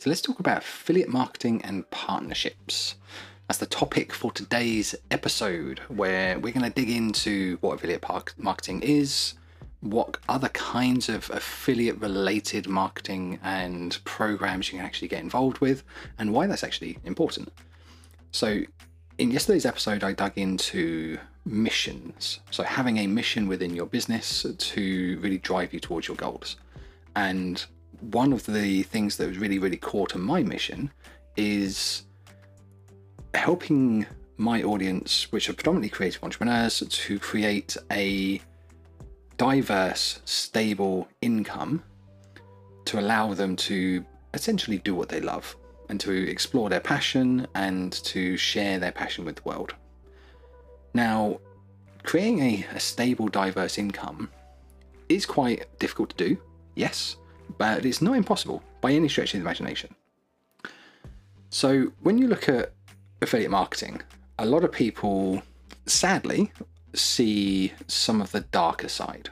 So let's talk about affiliate marketing and partnerships. That's the topic for today's episode, where we're going to dig into what affiliate marketing is, what other kinds of affiliate related marketing and programs you can actually get involved with, and why that's actually important. So, in yesterday's episode, I dug into missions. So, having a mission within your business to really drive you towards your goals. And one of the things that was really, really core to my mission is helping my audience, which are predominantly creative entrepreneurs, to create a diverse, stable income to allow them to essentially do what they love and to explore their passion and to share their passion with the world. Now, creating a, a stable, diverse income is quite difficult to do, yes, but it's not impossible by any stretch of the imagination. So, when you look at affiliate marketing, a lot of people sadly see some of the darker side.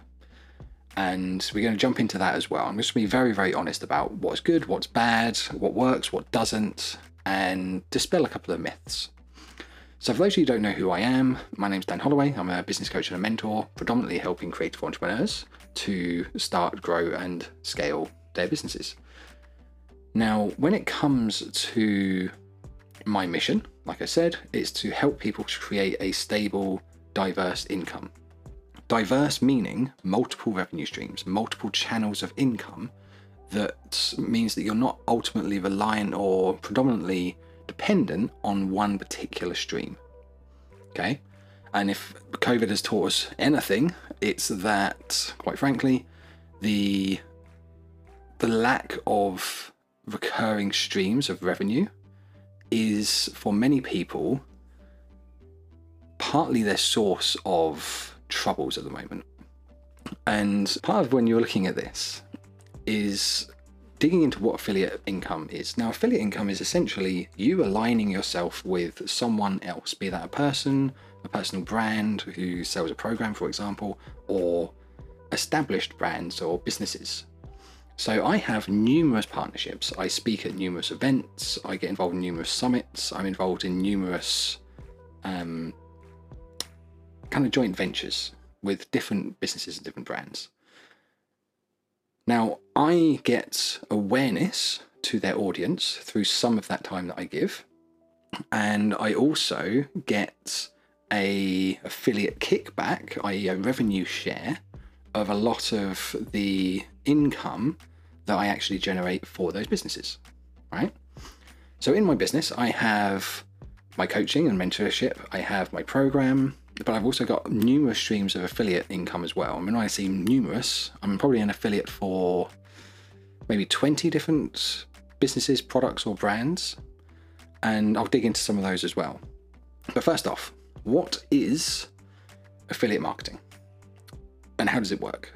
And we're going to jump into that as well. I'm just going to be very, very honest about what's good, what's bad, what works, what doesn't, and dispel a couple of myths. So, for those of you who don't know who I am, my name's Dan Holloway. I'm a business coach and a mentor, predominantly helping creative entrepreneurs to start, grow, and scale their businesses. Now, when it comes to my mission, like I said, is to help people to create a stable, diverse income. Diverse meaning multiple revenue streams, multiple channels of income that means that you're not ultimately reliant or predominantly dependent on one particular stream. Okay? And if COVID has taught us anything, it's that, quite frankly, the the lack of recurring streams of revenue is for many people partly their source of troubles at the moment. And part of when you're looking at this is digging into what affiliate income is. Now, affiliate income is essentially you aligning yourself with someone else, be that a person, a personal brand who sells a program, for example, or established brands or businesses. So I have numerous partnerships. I speak at numerous events. I get involved in numerous summits. I'm involved in numerous um, kind of joint ventures with different businesses and different brands. Now, I get awareness to their audience through some of that time that I give. And I also get a affiliate kickback, i.e. a revenue share of a lot of the income that I actually generate for those businesses, right? So in my business, I have my coaching and mentorship, I have my program, but I've also got numerous streams of affiliate income as well. I mean, I say numerous, I'm probably an affiliate for maybe 20 different businesses, products, or brands, and I'll dig into some of those as well. But first off, what is affiliate marketing? And how does it work?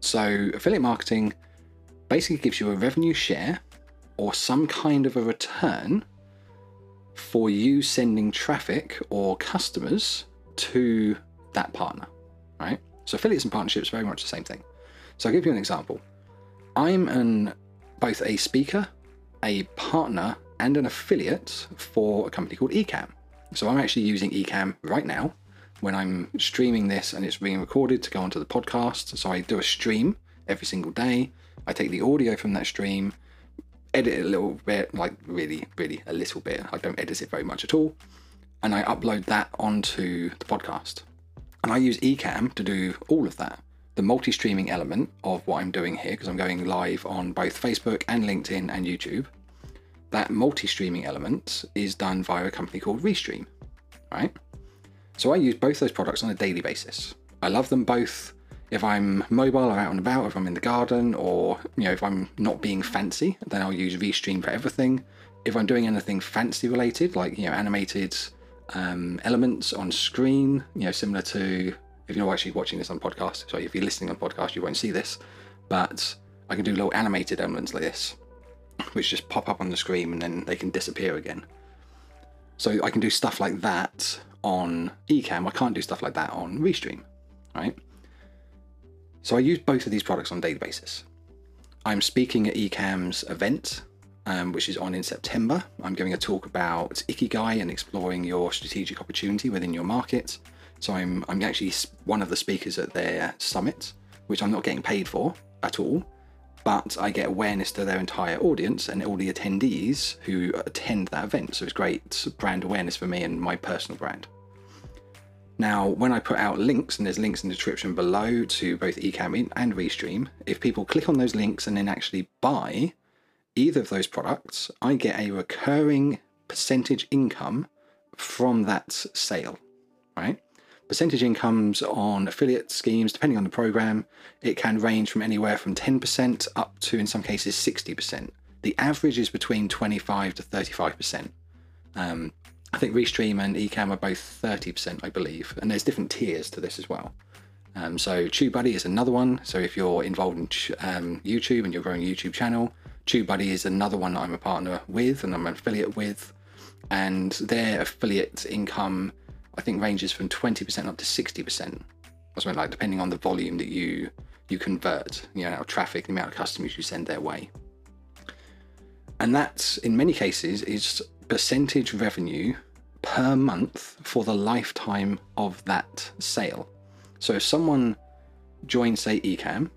So, affiliate marketing basically gives you a revenue share or some kind of a return for you sending traffic or customers to that partner, right? So affiliates and partnerships very much the same thing. So I'll give you an example. I'm an both a speaker, a partner, and an affiliate for a company called Ecamm. So I'm actually using Ecamm right now when I'm streaming this and it's being recorded to go onto the podcast. So I do a stream every single day. I take the audio from that stream, edit it a little bit, like really, really a little bit. I don't edit it very much at all. And I upload that onto the podcast. And I use Ecamm to do all of that. The multi streaming element of what I'm doing here, because I'm going live on both Facebook and LinkedIn and YouTube, that multi streaming element is done via a company called Restream, right? So I use both those products on a daily basis. I love them both if I'm mobile or out and about, if I'm in the garden, or you know, if I'm not being fancy, then I'll use Restream for everything. If I'm doing anything fancy related, like you know, animated um, elements on screen, you know, similar to if you're actually watching this on podcast, sorry, if you're listening on podcast, you won't see this, but I can do little animated elements like this, which just pop up on the screen and then they can disappear again. So I can do stuff like that on Ecamm. I can't do stuff like that on Restream, right? So I use both of these products on a daily basis. I'm speaking at Ecamm's event um, which is on in September. I'm giving a talk about Ikigai and exploring your strategic opportunity within your market. So I'm I'm actually one of the speakers at their summit, which I'm not getting paid for at all, but I get awareness to their entire audience and all the attendees who attend that event. So it's great brand awareness for me and my personal brand. Now, when I put out links, and there's links in the description below to both Ecamm and Restream, if people click on those links and then actually buy either of those products, I get a recurring percentage income from that sale, right? Percentage incomes on affiliate schemes, depending on the program, it can range from anywhere from 10% up to, in some cases, 60%. The average is between 25 to 35%. Um, I think Restream and Ecamm are both 30%, I believe, and there's different tiers to this as well. Um, so TubeBuddy is another one. So if you're involved in um, YouTube and you're growing a YouTube channel, TubeBuddy is another one that I'm a partner with and I'm an affiliate with, and their affiliate income I think ranges from 20% up to 60%, or something like, depending on the volume that you you convert, you know, traffic, the amount of customers you send their way. And that, in many cases, is percentage revenue per month for the lifetime of that sale. So if someone joins, say, Ecamm,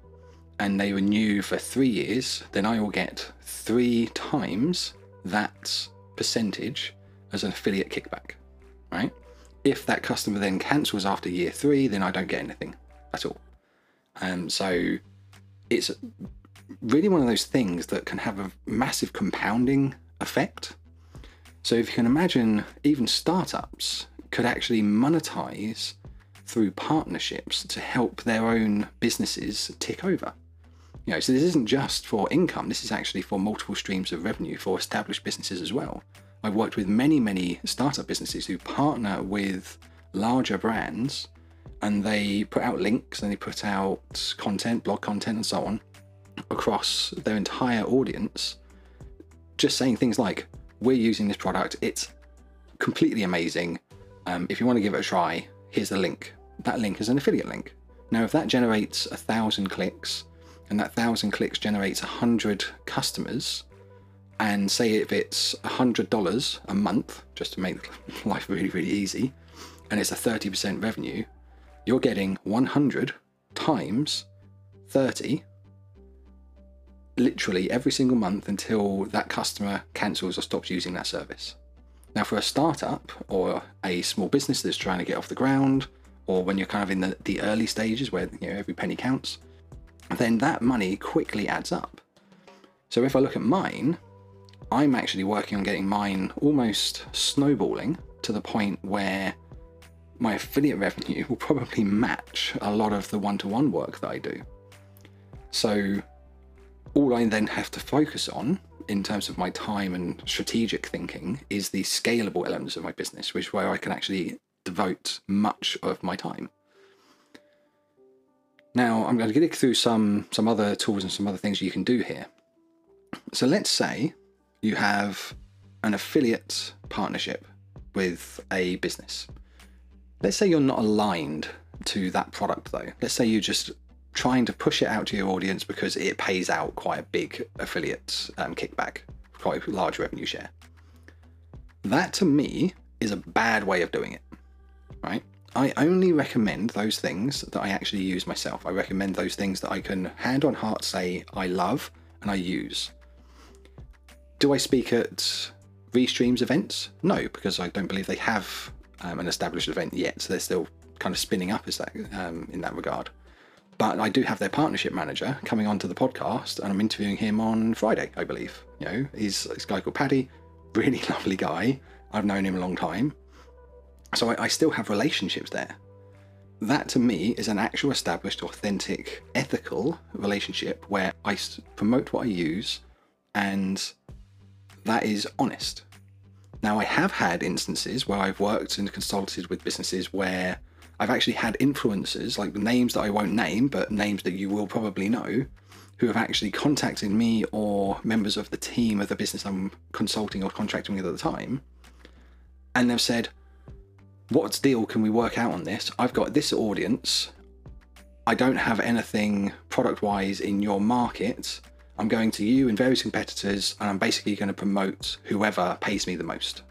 and they renew for three years, then I will get three times that percentage as an affiliate kickback, right? If that customer then cancels after year three, then I don't get anything at all. Um, so it's really one of those things that can have a massive compounding effect. So if you can imagine, even startups could actually monetize through partnerships to help their own businesses tick over. You know, so this isn't just for income, this is actually for multiple streams of revenue for established businesses as well. I've worked with many, many startup businesses who partner with larger brands and they put out links and they put out content, blog content, and so on across their entire audience, just saying things like, We're using this product, it's completely amazing. Um, if you want to give it a try, here's the link. That link is an affiliate link. Now, if that generates a thousand clicks and that thousand clicks generates a hundred customers, and say if it's a $100 a month, just to make life really, really easy, and it's a 30% revenue, you're getting 100 times 30 literally every single month until that customer cancels or stops using that service. Now, for a startup or a small business that's trying to get off the ground, or when you're kind of in the, the early stages where you know every penny counts, then that money quickly adds up. So if I look at mine, I'm actually working on getting mine almost snowballing to the point where my affiliate revenue will probably match a lot of the one to one work that I do. So, all I then have to focus on in terms of my time and strategic thinking is the scalable elements of my business, which is where I can actually devote much of my time. Now, I'm going to get through some some other tools and some other things you can do here. So let's say you have an affiliate partnership with a business. Let's say you're not aligned to that product though. Let's say you're just trying to push it out to your audience because it pays out quite a big affiliate um, kickback, quite a large revenue share. That to me is a bad way of doing it, right? I only recommend those things that I actually use myself. I recommend those things that I can hand on heart say I love and I use. Do I speak at Restream's events? No, because I don't believe they have um, an established event yet. So they're still kind of spinning up as that um, in that regard. But I do have their partnership manager coming onto the podcast, and I'm interviewing him on Friday, I believe. You know, he's this guy called Paddy, really lovely guy. I've known him a long time, so I, I still have relationships there. That to me is an actual established, authentic, ethical relationship where I promote what I use and that is honest. Now, I have had instances where I've worked and consulted with businesses where I've actually had influencers, like names that I won't name, but names that you will probably know, who have actually contacted me or members of the team of the business I'm consulting or contracting with at the time. And they've said, What deal can we work out on this? I've got this audience. I don't have anything product wise in your market. I'm going to you and various competitors, and I'm basically going to promote whoever pays me the most.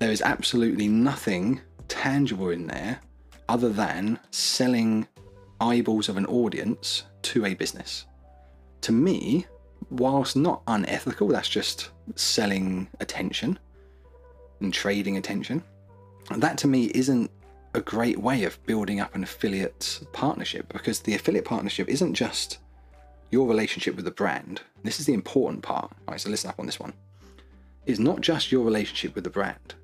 There is absolutely nothing tangible in there other than selling eyeballs of an audience to a business. To me, whilst not unethical, that's just selling attention and trading attention. That to me isn't a great way of building up an affiliate partnership because the affiliate partnership isn't just your relationship with the brand. This is the important part. All right, so listen up on this one. It's not just your relationship with the brand.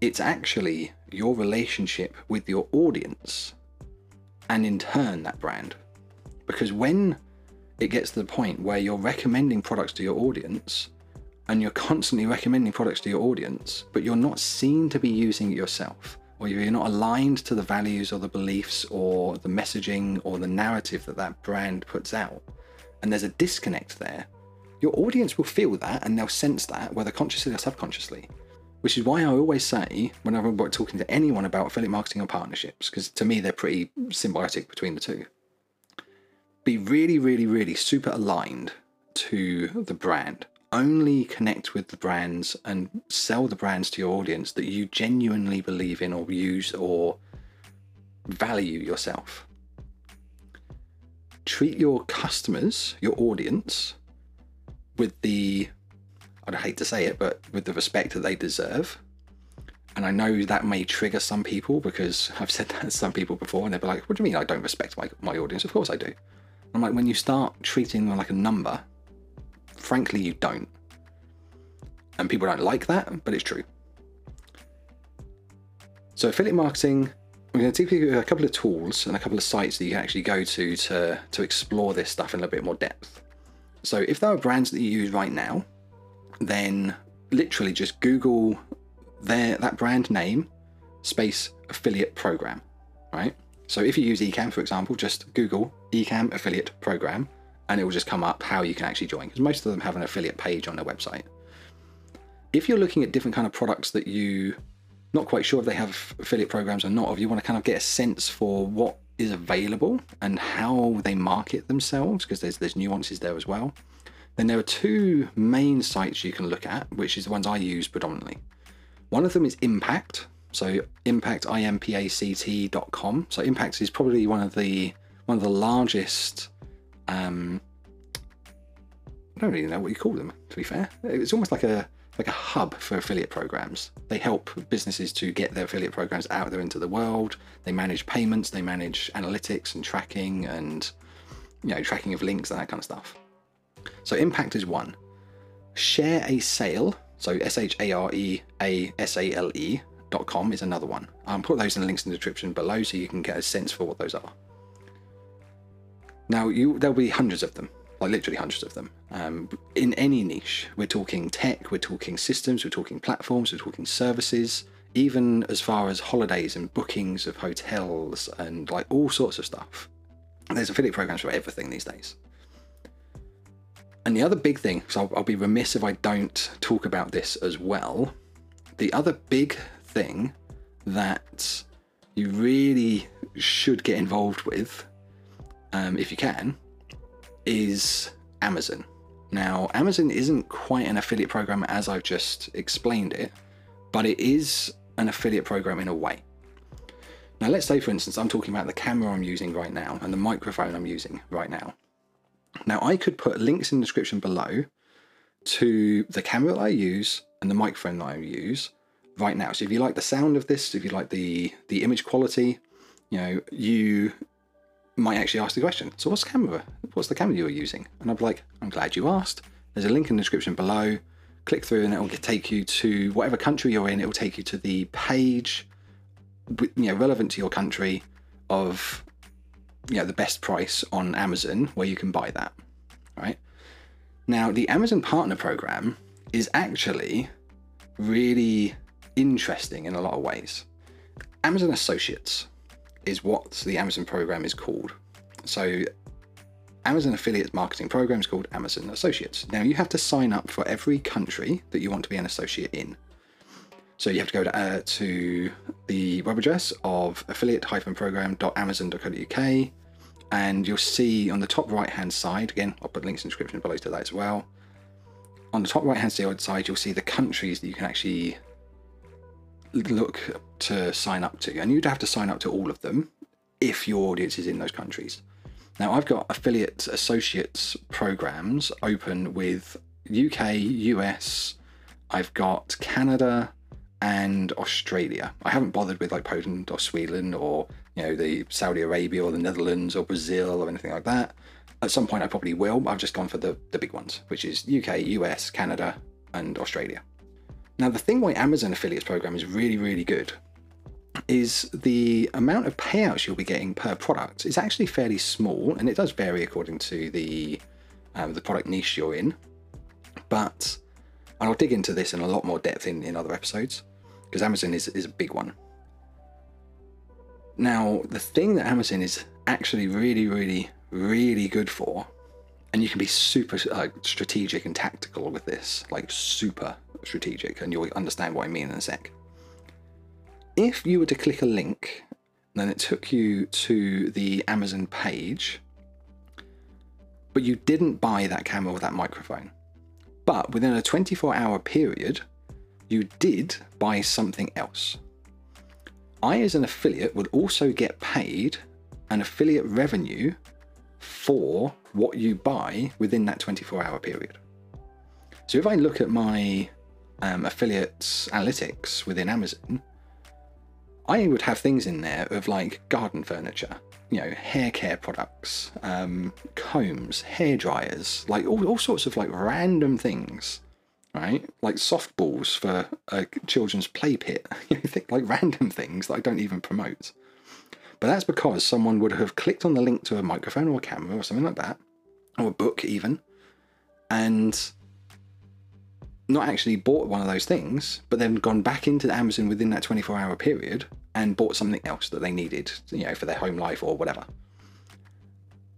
It's actually your relationship with your audience and in turn that brand. Because when it gets to the point where you're recommending products to your audience and you're constantly recommending products to your audience, but you're not seen to be using it yourself, or you're not aligned to the values or the beliefs or the messaging or the narrative that that brand puts out, and there's a disconnect there, your audience will feel that and they'll sense that, whether consciously or subconsciously. Which is why I always say, whenever I'm talking to anyone about affiliate marketing or partnerships, because to me they're pretty symbiotic between the two, be really, really, really super aligned to the brand. Only connect with the brands and sell the brands to your audience that you genuinely believe in or use or value yourself. Treat your customers, your audience, with the, I'd hate to say it, but with the respect that they deserve. And I know that may trigger some people because I've said that to some people before and they'll be like, what do you mean I don't respect my, my audience? Of course I do. I'm like, when you start treating them like a number, frankly, you don't. And people don't like that, but it's true. So, affiliate marketing, I'm going to take you a couple of tools and a couple of sites that you can actually go to to, to explore this stuff in a little bit more depth. So, if there are brands that you use right now, then literally just Google their that brand name space affiliate program, right? So if you use Ecamm, for example, just Google Ecamm affiliate program and it will just come up how you can actually join because most of them have an affiliate page on their website. If you're looking at different kind of products that you not quite sure if they have affiliate programs or not, if you want to kind of get a sense for what is available and how they market themselves, because there's there's nuances there as well, then there are two main sites you can look at, which is the ones I use predominantly. One of them is Impact, so impact impact.com. So impact is probably one of the one of the largest. Um, I don't really know what you call them. To be fair, it's almost like a like a hub for affiliate programs. They help businesses to get their affiliate programs out there into the world. They manage payments, they manage analytics and tracking, and you know tracking of links and that kind of stuff. So impact is one. ShareASale. So S H A R E A S A L E dot com is another one. I'll put those in the links in the description below so you can get a sense for what those are. Now, you there'll be hundreds of them, like literally hundreds of them. Um, in any niche, we're talking tech, we're talking systems, we're talking platforms, we're talking services, even as far as holidays and bookings of hotels and like all sorts of stuff. There's affiliate programs for everything these days. And the other big thing, so I'll, I'll be remiss if I don't talk about this as well. The other big thing that you really should get involved with, um, if you can, is Amazon. Now, Amazon isn't quite an affiliate program as I've just explained it, but it is an affiliate program in a way. Now, let's say, for instance, I'm talking about the camera I'm using right now and the microphone I'm using right now. Now, I could put links in the description below to the camera that I use and the microphone that I use right now. So if you like the sound of this, if you like the the image quality, you know, you might actually ask the question. So what's the camera? What's the camera you're using? And I'd be like, I'm glad you asked. There's a link in the description below. Click through and it will take you to whatever country you're in. It will take you to the page, you know, relevant to your country of, you know, the best price on Amazon where you can buy that. Right. Now, the Amazon Partner Program is actually really interesting in a lot of ways. Amazon Associates is what the Amazon program is called. So, Amazon Affiliate Marketing Program is called Amazon Associates. Now, you have to sign up for every country that you want to be an associate in. So, you have to go to, uh, to the web address of affiliate-program.amazon.co.uk. and you'll see on the top right hand side, again, I'll put links in the description below to that as well. On the top right hand side, you'll see the countries that you can actually look to sign up to. And you'd have to sign up to all of them if your audience is in those countries. Now, I've got affiliate associates programs open with UK, US, I've got Canada and Australia. I haven't bothered with like Poland or Sweden or you know the Saudi Arabia or the Netherlands or Brazil or anything like that. At some point, I probably will. I've just gone for the the big ones, which is UK, US, Canada, and Australia. Now, the thing why Amazon affiliates program is really really good is the amount of payouts you'll be getting per product is actually fairly small, and it does vary according to the um, the product niche you're in. But and I'll dig into this in a lot more depth in, in other episodes because Amazon is, is a big one. Now, the thing that Amazon is actually really, really, really good for, and you can be super uh, strategic and tactical with this, like super strategic, and you'll understand what I mean in a sec. If you were to click a link, then it took you to the Amazon page, but you didn't buy that camera or that microphone. But within a 24 hour period, you did buy something else. I, as an affiliate, would also get paid an affiliate revenue for what you buy within that 24 hour period. So if I look at my um, affiliates analytics within Amazon, I would have things in there of like garden furniture, you know, hair care products, um, combs, hair dryers, like all, all sorts of like random things right? Like softballs for a children's play pit. you think like random things that I don't even promote. But that's because someone would have clicked on the link to a microphone or a camera or something like that, or a book even, and not actually bought one of those things, but then gone back into Amazon within that 24 hour period and bought something else that they needed, you know, for their home life or whatever.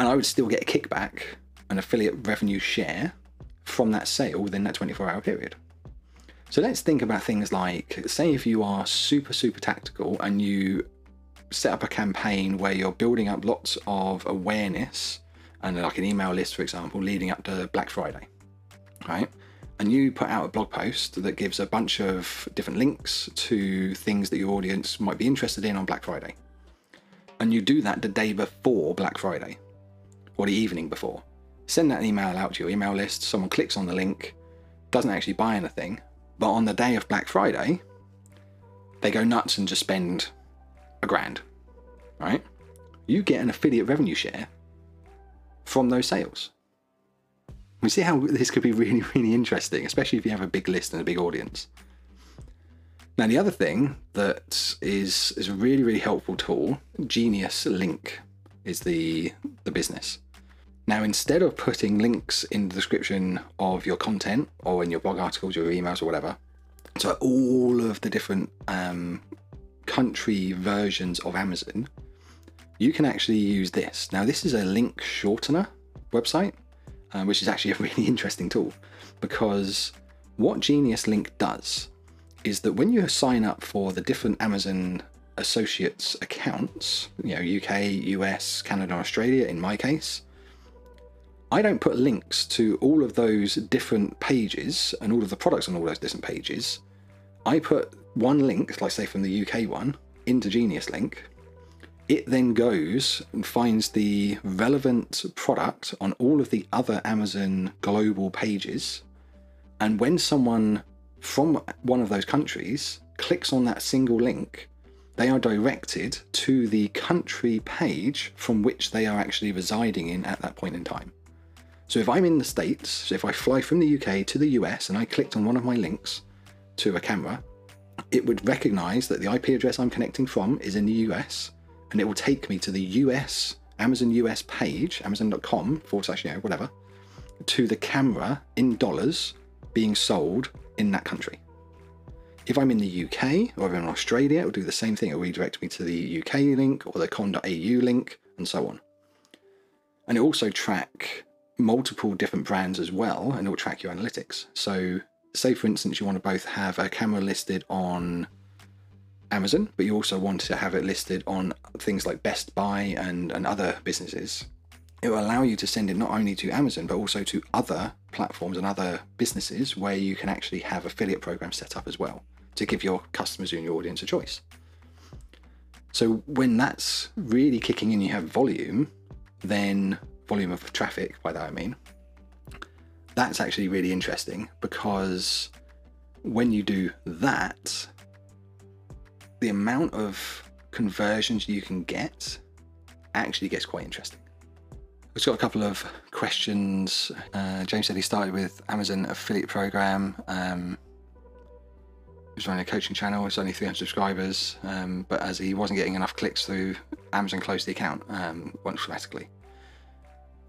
And I would still get a kickback, an affiliate revenue share from that sale within that 24 hour period. So let's think about things like, say, if you are super, super tactical and you set up a campaign where you're building up lots of awareness and like an email list, for example, leading up to Black Friday, right? And you put out a blog post that gives a bunch of different links to things that your audience might be interested in on Black Friday. And you do that the day before Black Friday or the evening before send that email out to your email list, someone clicks on the link, doesn't actually buy anything, but on the day of Black Friday, they go nuts and just spend a grand, right? You get an affiliate revenue share from those sales. We see how this could be really, really interesting, especially if you have a big list and a big audience. Now, the other thing that is, is a really, really helpful tool, Geniuslink, is the, the business. Now, instead of putting links in the description of your content or in your blog articles, your emails, or whatever, so all of the different um, country versions of Amazon, you can actually use this. Now, this is a link shortener website, uh, which is actually a really interesting tool because what Geniuslink does is that when you sign up for the different Amazon associates accounts, you know, UK, US, Canada, Australia, in my case, I don't put links to all of those different pages and all of the products on all those different pages. I put one link, like say from the UK one, into Geniuslink. It then goes and finds the relevant product on all of the other Amazon global pages. And when someone from one of those countries clicks on that single link, they are directed to the country page from which they are actually residing in at that point in time. So if I'm in the States, so if I fly from the UK to the US and I clicked on one of my links to a camera, it would recognize that the IP address I'm connecting from is in the US and it will take me to the US, Amazon US page, amazon.com forward slash, you know, whatever, to the camera in dollars being sold in that country. If I'm in the UK or in Australia, it will do the same thing. It will redirect me to the UK link or the com.au link and so on. And it also track multiple different brands as well, and it will track your analytics. So, say for instance, you want to both have a camera listed on Amazon, but you also want to have it listed on things like Best Buy and, and other businesses, it will allow you to send it not only to Amazon, but also to other platforms and other businesses where you can actually have affiliate programs set up as well to give your customers and your audience a choice. So when that's really kicking in, you have volume, then volume of traffic, by that I mean, that's actually really interesting because when you do that, the amount of conversions you can get actually gets quite interesting. We've got a couple of questions. Uh, James said he started with Amazon affiliate program. Um, he was running a coaching channel. It's only 300 subscribers, um, but as he wasn't getting enough clicks through, Amazon closed the account um, automatically.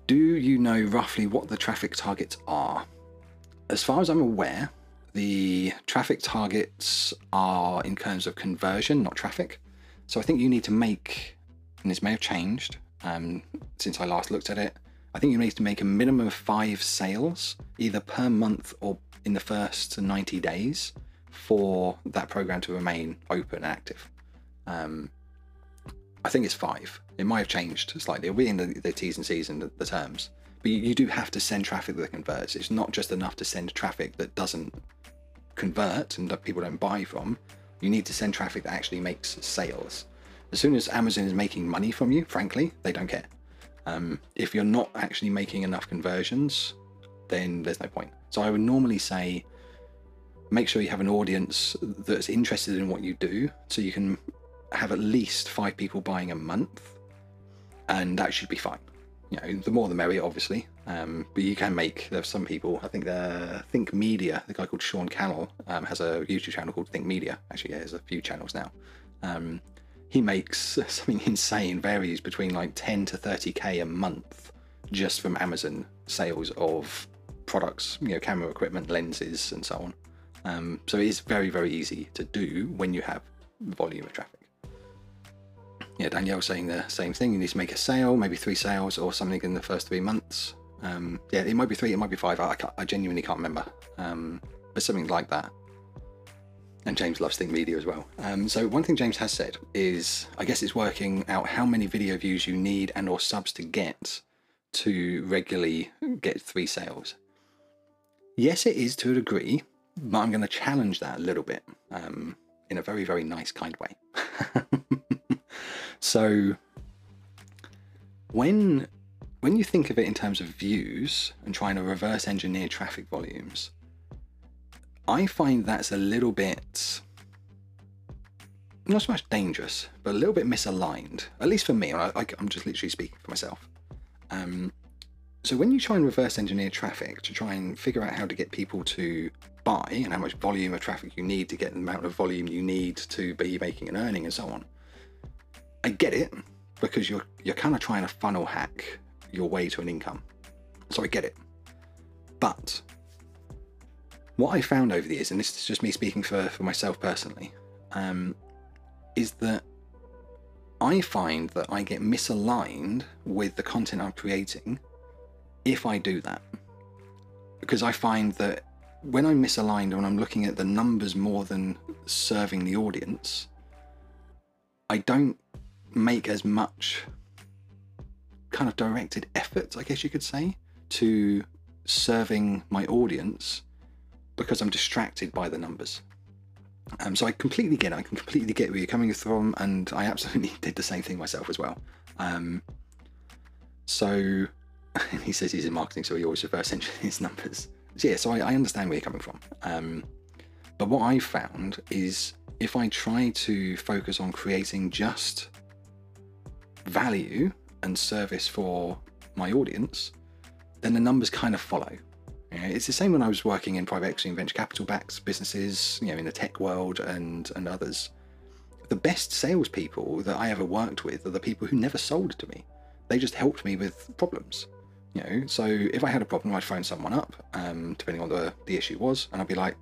Do you know roughly what the traffic targets are? As far as I'm aware, the traffic targets are in terms of conversion, not traffic. So I think you need to make, and this may have changed um, since I last looked at it, I think you need to make a minimum of five sales either per month or in the first 90 days for that program to remain open and active. Um, I think it's five. It might have changed slightly. It'll be in the, the T's and C's and the, the terms. But you, you, do have to send traffic that converts. It's not just enough to send traffic that doesn't convert and that people don't buy from. You need to send traffic that actually makes sales. As soon as Amazon is making money from you, frankly, they don't care. Um, if you're not actually making enough conversions, then there's no point. So I would normally say make sure you have an audience that's interested in what you do so you can have at least five people buying a month and that should be fine. You know the more the merrier obviously. Um, but you can make there's some people i think the think media the guy called sean cannell um, has a youtube channel called think media. Actually yeah, there's a few channels now. Um, he makes something insane varies between like 10 to 30k a month just from amazon sales of products you know camera equipment lenses and so on. Um, so it is very, very easy to do when you have volume of traffic. Yeah, Danielle saying the same thing. You need to make a sale, maybe three sales or something in the first three months. Um, yeah, it might be three, it might be five. I, I genuinely can't remember, um, but something like that. And James loves Think Media as well. Um, so one thing James has said is, I guess it's working out how many video views you need and or subs to get to regularly get three sales. Yes, it is to a degree, but I'm going to challenge that a little bit um, in a very, very nice, kind way. so, when when you think of it in terms of views and trying to reverse engineer traffic volumes, I find that's a little bit not so much dangerous, but a little bit misaligned. At least for me, I, am just literally speaking for myself. Um, so when you try and reverse engineer traffic to try and figure out how to get people to buy and how much volume of traffic you need to get the amount of volume you need to be making an earning and so on, I get it because you're you're kind of trying to funnel hack your way to an income. So I get it. But what I found over the years, and this is just me speaking for, for myself personally, um, is that I find that I get misaligned with the content I'm creating if I do that. Because I find that when I'm misaligned, when I'm looking at the numbers more than serving the audience, I don't make as much kind of directed effort, I guess you could say, to serving my audience because I'm distracted by the numbers. Um, so I completely get it. I can completely get where you're coming from, and I absolutely did the same thing myself as well. Um, so he says he's in marketing, so he always reverse engineers numbers. So yeah, so I, I, understand where you're coming from. Um, but what I found is if I try to focus on creating just value and service for my audience, then the numbers kind of follow. It's the same when I was working in private equity and venture capital backed businesses, you know, in the tech world and and others. The best salespeople that I ever worked with are the people who never sold to me. They just helped me with problems. You know, so if I had a problem, I'd phone someone up, um, depending on the the issue was, and I'd be like,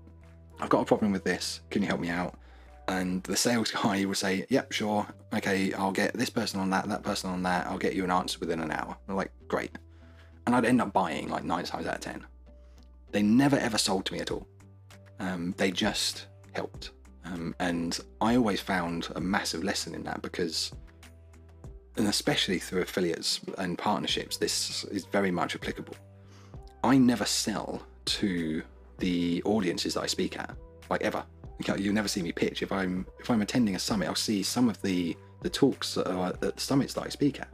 "I've got a problem with this. Can you help me out?" And the sales guy would say, "Yep, sure. Okay, I'll get this person on that, that person on that. I'll get you an answer within an hour." I'm like, "Great," and I'd end up buying like nine times out of ten. They never ever sold to me at all. Um, they just helped. Um, and I always found a massive lesson in that because, and especially through affiliates and partnerships, this is very much applicable. I never sell to the audiences that I speak at, like ever. You'll never see me pitch. If I'm if I'm attending a summit, I'll see some of the the talks that are at the summits that I speak at,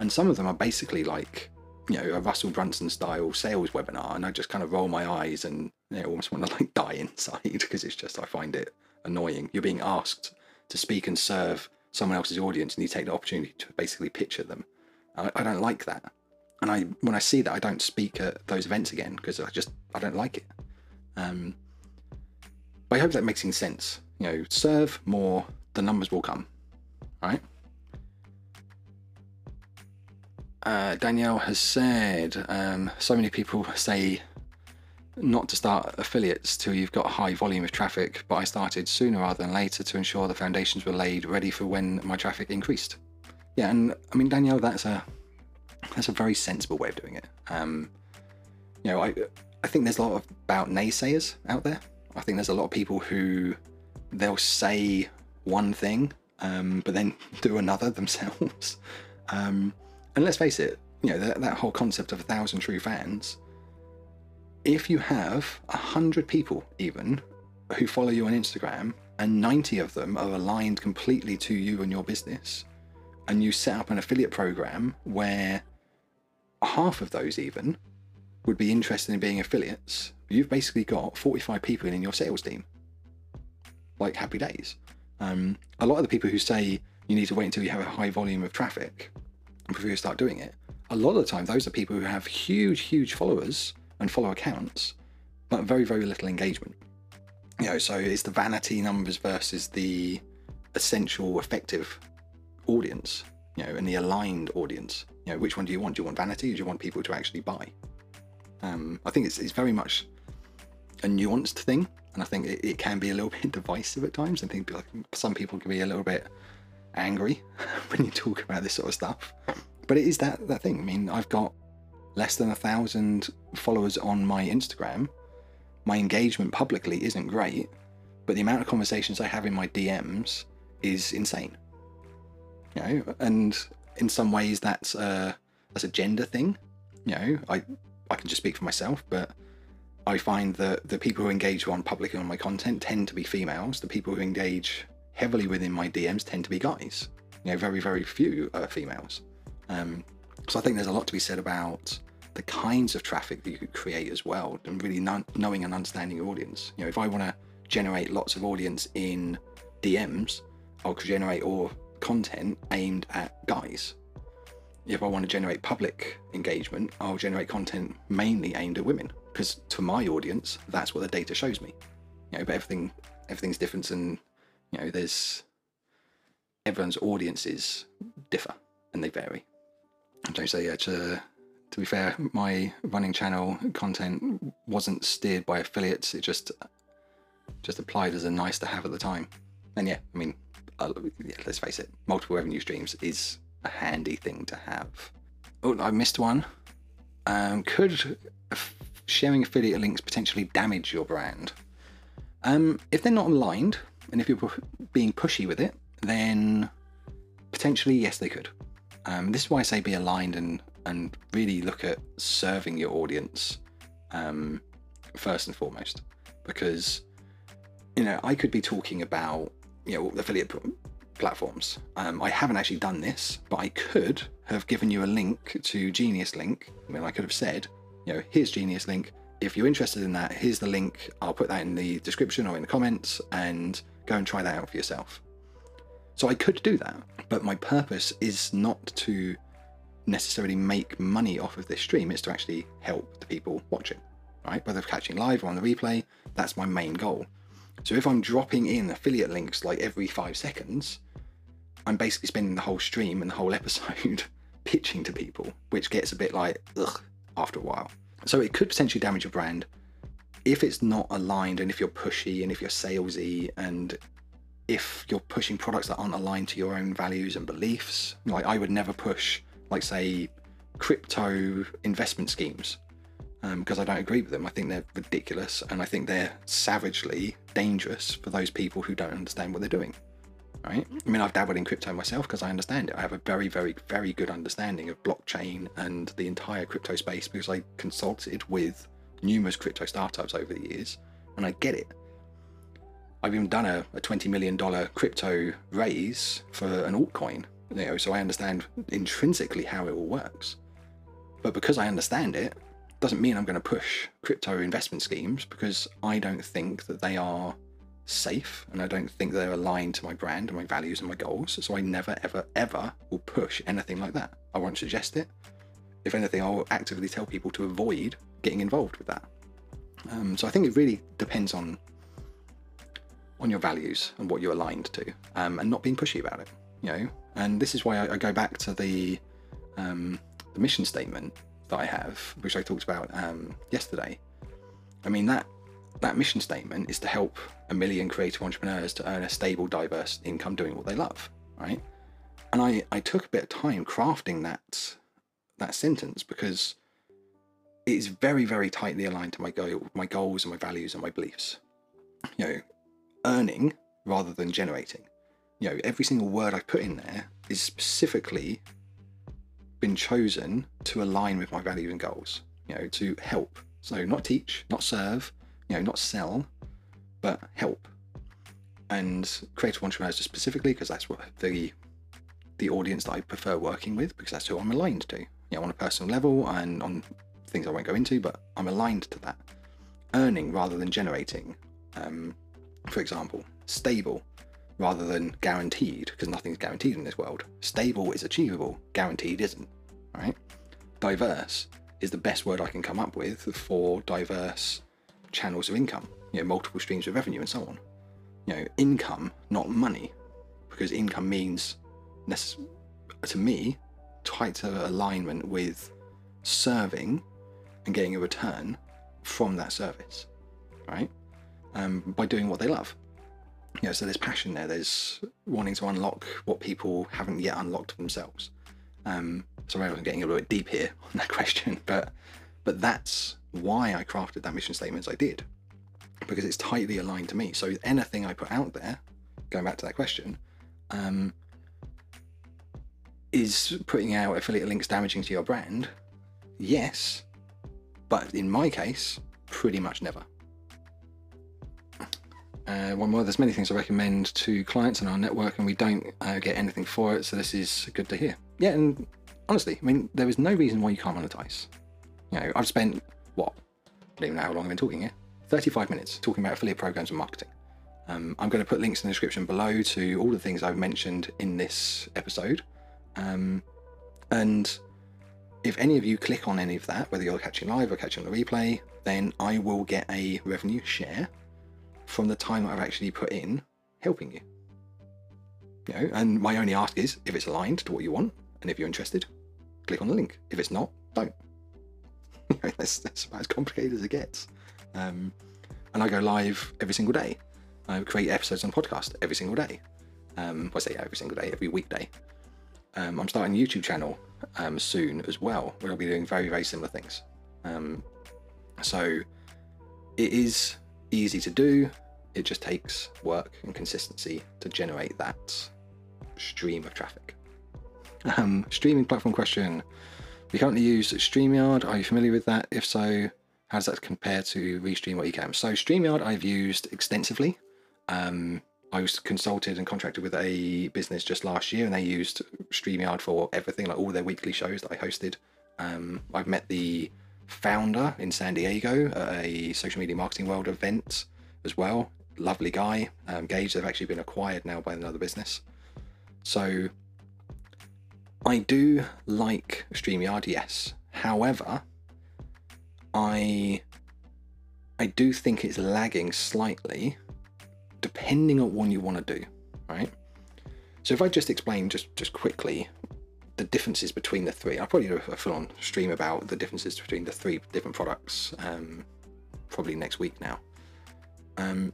and some of them are basically like you know a Russell Brunson style sales webinar, and I just kind of roll my eyes and you know, almost want to like die inside because it's just I find it annoying. You're being asked to speak and serve someone else's audience, and you take the opportunity to basically picture them. I, I don't like that, and I when I see that, I don't speak at those events again because I just I don't like it. Um, but I hope that makes sense. You know, serve more, the numbers will come. Right? Uh, Danielle has said um, so many people say not to start affiliates till you've got a high volume of traffic, but I started sooner rather than later to ensure the foundations were laid ready for when my traffic increased. Yeah, and I mean Danielle, that's a that's a very sensible way of doing it. Um, you know, I I think there's a lot of about naysayers out there. I think there's a lot of people who they'll say one thing, um, but then do another themselves. Um, and let's face it, you know that, that whole concept of a thousand true fans. If you have a hundred people even who follow you on Instagram, and 90 of them are aligned completely to you and your business, and you set up an affiliate program where half of those even would be interested in being affiliates, you've basically got 45 people in your sales team. Like happy days. Um, a lot of the people who say you need to wait until you have a high volume of traffic before you start doing it, a lot of the time those are people who have huge, huge followers and follow accounts, but very, very little engagement. You know, so it's the vanity numbers versus the essential effective audience, you know, and the aligned audience. You know, which one do you want? Do you want vanity do you want people to actually buy? Um, I think it's, it's very much a nuanced thing, and I think it, it can be a little bit divisive at times. I think like, some people can be a little bit angry when you talk about this sort of stuff, but it is that that thing. I mean, I've got less than a thousand followers on my Instagram. My engagement publicly isn't great, but the amount of conversations I have in my DMs is insane. You know, and in some ways that's a that's a gender thing. You know, I I can just speak for myself, but I find that the people who engage on publicly on my content tend to be females. The people who engage heavily within my DMs tend to be guys. You know, very very few are females. Um, so I think there's a lot to be said about the kinds of traffic that you could create as well, and really knowing and understanding your audience. You know, if I want to generate lots of audience in DMs, I'll generate all content aimed at guys if I want to generate public engagement, I'll generate content mainly aimed at women because to my audience, that's what the data shows me. You know, but everything everything's different, and you know, there's everyone's audiences differ and they vary. And so yeah, to to be fair, my running channel content wasn't steered by affiliates. It just just applied as a nice to have at the time. And yeah, I mean, uh, yeah, let's face it, multiple revenue streams is a handy thing to have. Oh, I missed one. Um, could sharing affiliate links potentially damage your brand? Um, if they're not aligned, and if you're being pushy with it, then potentially yes, they could. Um, this is why I say be aligned and and really look at serving your audience um, first and foremost, because you know I could be talking about you know affiliate platforms. Um, I haven't actually done this, but I could have given you a link to Geniuslink. I mean, I could have said, you know, here's Geniuslink. If you're interested in that, here's the link. I'll put that in the description or in the comments and go and try that out for yourself. So I could do that, but my purpose is not to necessarily make money off of this stream, it's to actually help the people watching, right? Whether catching live or on the replay, that's my main goal. So if I'm dropping in affiliate links like every five seconds, I'm basically spending the whole stream and the whole episode pitching to people, which gets a bit like ugh after a while. So it could potentially damage your brand if it's not aligned and if you're pushy and if you're salesy and if you're pushing products that aren't aligned to your own values and beliefs. Like I would never push, like say, crypto investment schemes um, because I don't agree with them. I think they're ridiculous and I think they're savagely dangerous for those people who don't understand what they're doing. Right? I mean, I've dabbled in crypto myself because I understand it. I have a very, very, very good understanding of blockchain and the entire crypto space because I consulted with numerous crypto startups over the years and I get it. I've even done a, a $20 million crypto raise for an altcoin, you know, so I understand intrinsically how it all works. But because I understand it, doesn't mean I'm going to push crypto investment schemes because I don't think that they are safe and I don't think they're aligned to my brand and my values and my goals. So I never, ever, ever will push anything like that. I won't suggest it. If anything, I'll actively tell people to avoid getting involved with that. Um, so I think it really depends on on your values and what you're aligned to, um, and not being pushy about it. You know, and this is why I, I go back to the um, the mission statement that I have, which I talked about um, yesterday. I mean that that mission statement is to help a million creative entrepreneurs to earn a stable, diverse income doing what they love, right? And I, I took a bit of time crafting that that sentence because it's very, very tightly aligned to my goal, my goals and my values and my beliefs. You know, earning rather than generating. You know, every single word I put in there is specifically been chosen to align with my values and goals, you know, to help. So not teach, not serve, you know, not sell, but help. And creative entrepreneurs specifically, because that's what the the audience that I prefer working with, because that's who I'm aligned to. You know, on a personal level and on things I won't go into, but I'm aligned to that. Earning rather than generating, um, for example, stable rather than guaranteed, because nothing's guaranteed in this world. Stable is achievable, guaranteed isn't, right? Diverse is the best word I can come up with for diverse channels of income, you know, multiple streams of revenue and so on. You know, income, not money, because income means, to me, tighter alignment with serving and getting a return from that service, right? Um, by doing what they love you know, so there's passion there. There's wanting to unlock what people haven't yet unlocked themselves. Um, sorry, I'm getting a little bit deep here on that question, but but that's why I crafted that mission statement as I did, because it's tightly aligned to me. So anything I put out there, going back to that question, um, is putting out affiliate links damaging to your brand? Yes, but in my case, pretty much never. Uh, one more, there's many things I recommend to clients in our network, and we don't uh, get anything for it, so this is good to hear. Yeah, and honestly, I mean, there is no reason why you can't monetize. You know, I've spent what? I don't even know how long I've been talking here. 35 minutes talking about affiliate programs and marketing. Um, I'm going to put links in the description below to all the things I've mentioned in this episode. Um, and if any of you click on any of that, whether you're catching live or catching the replay, then I will get a revenue share from the time I've actually put in helping you. You know, and my only ask is if it's aligned to what you want, and if you're interested, click on the link. If it's not, don't. that's, that's about as complicated as it gets. Um, and I go live every single day. I create episodes on podcast every single day. Um, I say every single day, every weekday. Um, I'm starting a YouTube channel um, soon as well, where I'll be doing very, very similar things. Um, so it is easy to do. It just takes work and consistency to generate that stream of traffic. Um, streaming platform question. We currently use StreamYard. Are you familiar with that? If so, how does that compare to Restream or Ecamm? So StreamYard I've used extensively. Um, I was consulted and contracted with a business just last year, and they used StreamYard for everything, like all their weekly shows that I hosted. Um, I've met the founder in San Diego at a social media marketing world event as well. Lovely guy. Um, Geige, they've actually been acquired now by another business. So I do like StreamYard, yes. However, I I do think it's lagging slightly depending on what you want to do, right? So if I just explain just just quickly the differences between the three. I'll probably do a full on stream about the differences between the three different products um, probably next week now. Um,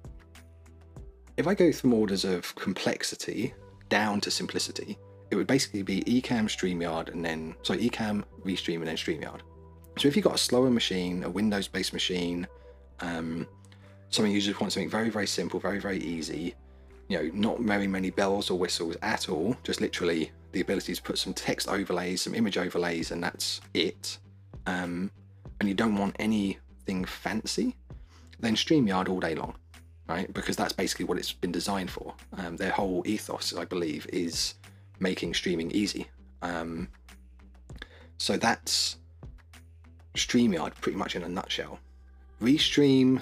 if I go from orders of complexity down to simplicity, it would basically be Ecamm, StreamYard, and then, sorry, Ecamm, Restream, and then StreamYard. So if you've got a slower machine, a Windows-based machine, um, something you just want something very, very simple, very, very easy, you know, not very many bells or whistles at all, just literally the ability to put some text overlays, some image overlays, and that's it. Um, and you don't want anything fancy, then StreamYard all day long, right? Because that's basically what it's been designed for. Um, their whole ethos, I believe, is making streaming easy. Um, so that's StreamYard pretty much in a nutshell. Restream,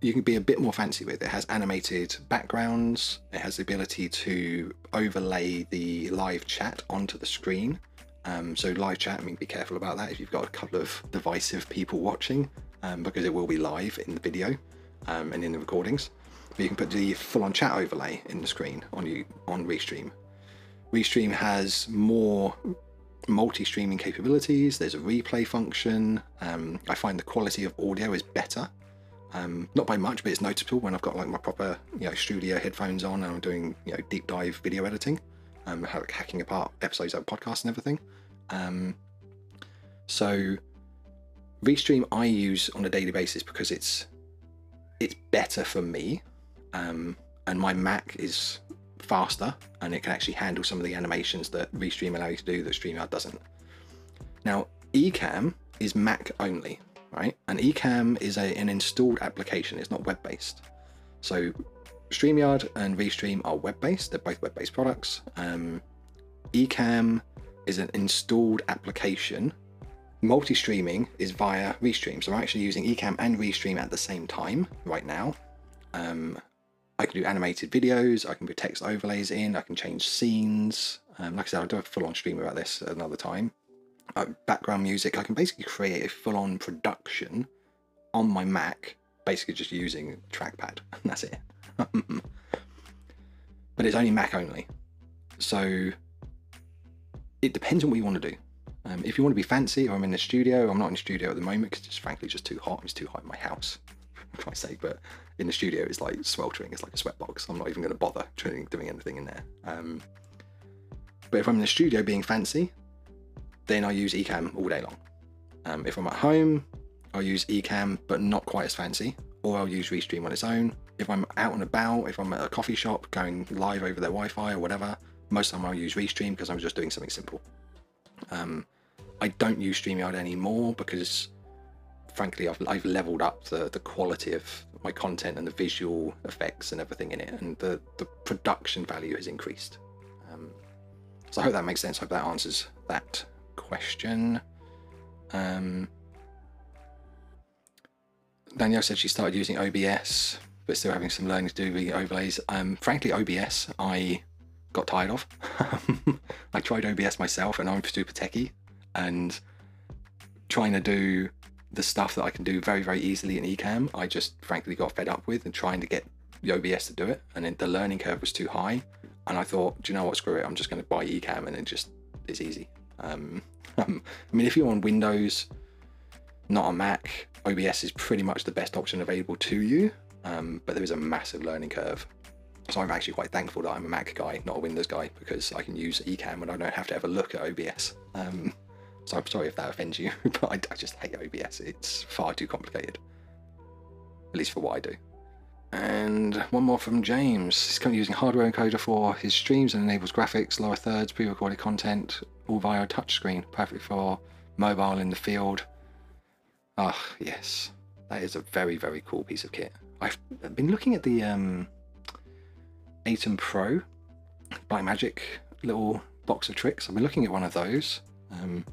you can be a bit more fancy with. It has animated backgrounds, it has the ability to overlay the live chat onto the screen. Um, so live chat, I mean, be careful about that if you've got a couple of divisive people watching, um, because it will be live in the video um, and in the recordings. But you can put the full-on chat overlay in the screen on you on Restream. Restream has more multi-streaming capabilities. There's a replay function. Um, I find the quality of audio is better. Um, not by much, but it's noticeable when I've got like my proper, you know, studio headphones on and I'm doing, you know, deep dive video editing, um, hacking apart episodes of podcasts and everything. Um, so Restream I use on a daily basis because it's it's better for me, um, and my Mac is faster and it can actually handle some of the animations that Restream allow you to do that StreamYard doesn't. Now, Ecamm is Mac only, right? And Ecamm is a, an installed application, it's not web based. So, StreamYard and Restream are web based, they're both web based products. Um, Ecamm is an installed application. Multi streaming is via Restream. So, I'm actually using Ecamm and Restream at the same time right now. Um, I can do animated videos, I can put text overlays in, I can change scenes. Um, like I said, I'll do a full on stream about this another time. Uh, background music, I can basically create a full on production on my Mac, basically just using trackpad, and that's it. but it's only Mac only. So it depends on what you want to do. Um, if you want to be fancy, I'm in the studio, I'm not in the studio at the moment because it's frankly just too hot. It's too hot in my house. I say, but in the studio it's like sweltering. It's like a sweatbox. I'm not even going to bother doing, doing anything in there. Um, but if I'm in the studio being fancy, then I use Ecamm all day long. Um, if I'm at home, I'll use Ecamm, but not quite as fancy, or I'll use Restream on its own. If I'm out and about, if I'm at a coffee shop going live over their Wi-Fi or whatever, most of the time I'll use Restream because I'm just doing something simple. Um, I don't use StreamYard anymore because frankly, I've, I've leveled up the, the quality of my content and the visual effects and everything in it, and the, the production value has increased. Um, so I hope that makes sense. I hope that answers that question. Um, Danielle said she started using OBS, but still having some learning to do with overlays. Um, frankly, OBS I got tired of. I tried OBS myself, and I'm super techie, and trying to do the stuff that I can do very, very easily in Ecamm, I just frankly got fed up with and trying to get the OBS to do it. And then the learning curve was too high. And I thought, do you know what, screw it, I'm just going to buy Ecamm and it just is easy. Um, I mean, if you're on Windows, not on Mac, OBS is pretty much the best option available to you. Um, but there is a massive learning curve. So I'm actually quite thankful that I'm a Mac guy, not a Windows guy, because I can use Ecamm and I don't have to ever look at OBS. Um, so I'm sorry if that offends you, but I, I just hate OBS. It's far too complicated, at least for what I do. And one more from James. He's currently using hardware encoder for his streams and enables graphics, lower thirds, pre-recorded content, all via a touchscreen, perfect for mobile in the field. Ah, oh, yes, that is a very, very cool piece of kit. I've been looking at the um, ATEM Pro Blackmagic little box of tricks. I've been looking at one of those. Um,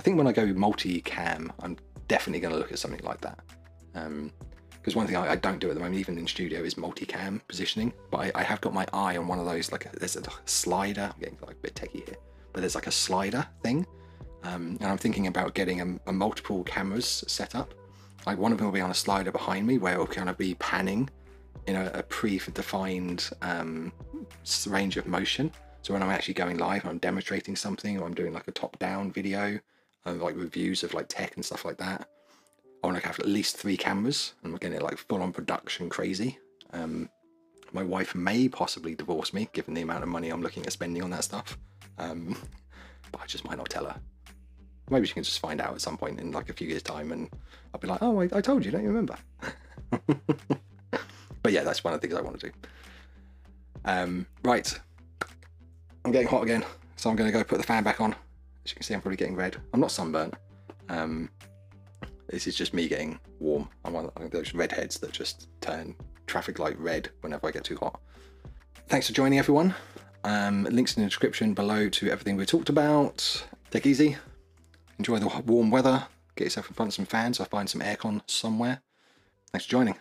I think when I go multi-cam, I'm definitely going to look at something like that. Because um, one thing I, I, don't do at the moment, even in studio, is multi-cam positioning. But I, I, have got my eye on one of those, like a, there's a slider. I'm getting like a bit techie here, but there's like a slider thing, um, and I'm thinking about getting a, a, multiple cameras set up. Like one of them will be on a slider behind me, where it will kind of be panning in a, a pre-defined um, range of motion. So when I'm actually going live, I'm demonstrating something, or I'm doing like a top-down video, and like reviews of like tech and stuff like that. I want to have at least three cameras and we're getting it like full on production crazy. Um, my wife may possibly divorce me given the amount of money I'm looking at spending on that stuff. Um, but I just might not tell her. Maybe she can just find out at some point in like a few years' time, and I'll be like, "Oh, I, I told you, don't you remember?" but yeah, that's one of the things I want to do. Um, right, I'm getting hot again, so I'm going to go put the fan back on. As you can see, I'm probably getting red. I'm not sunburnt. Um, this is just me getting warm. I'm one of those redheads that just turn traffic light red whenever I get too hot. Thanks for joining, everyone. Um, links in the description below to everything we talked about. Take easy. Enjoy the warm weather. Get yourself in front of some fans or find some aircon somewhere. Thanks for joining.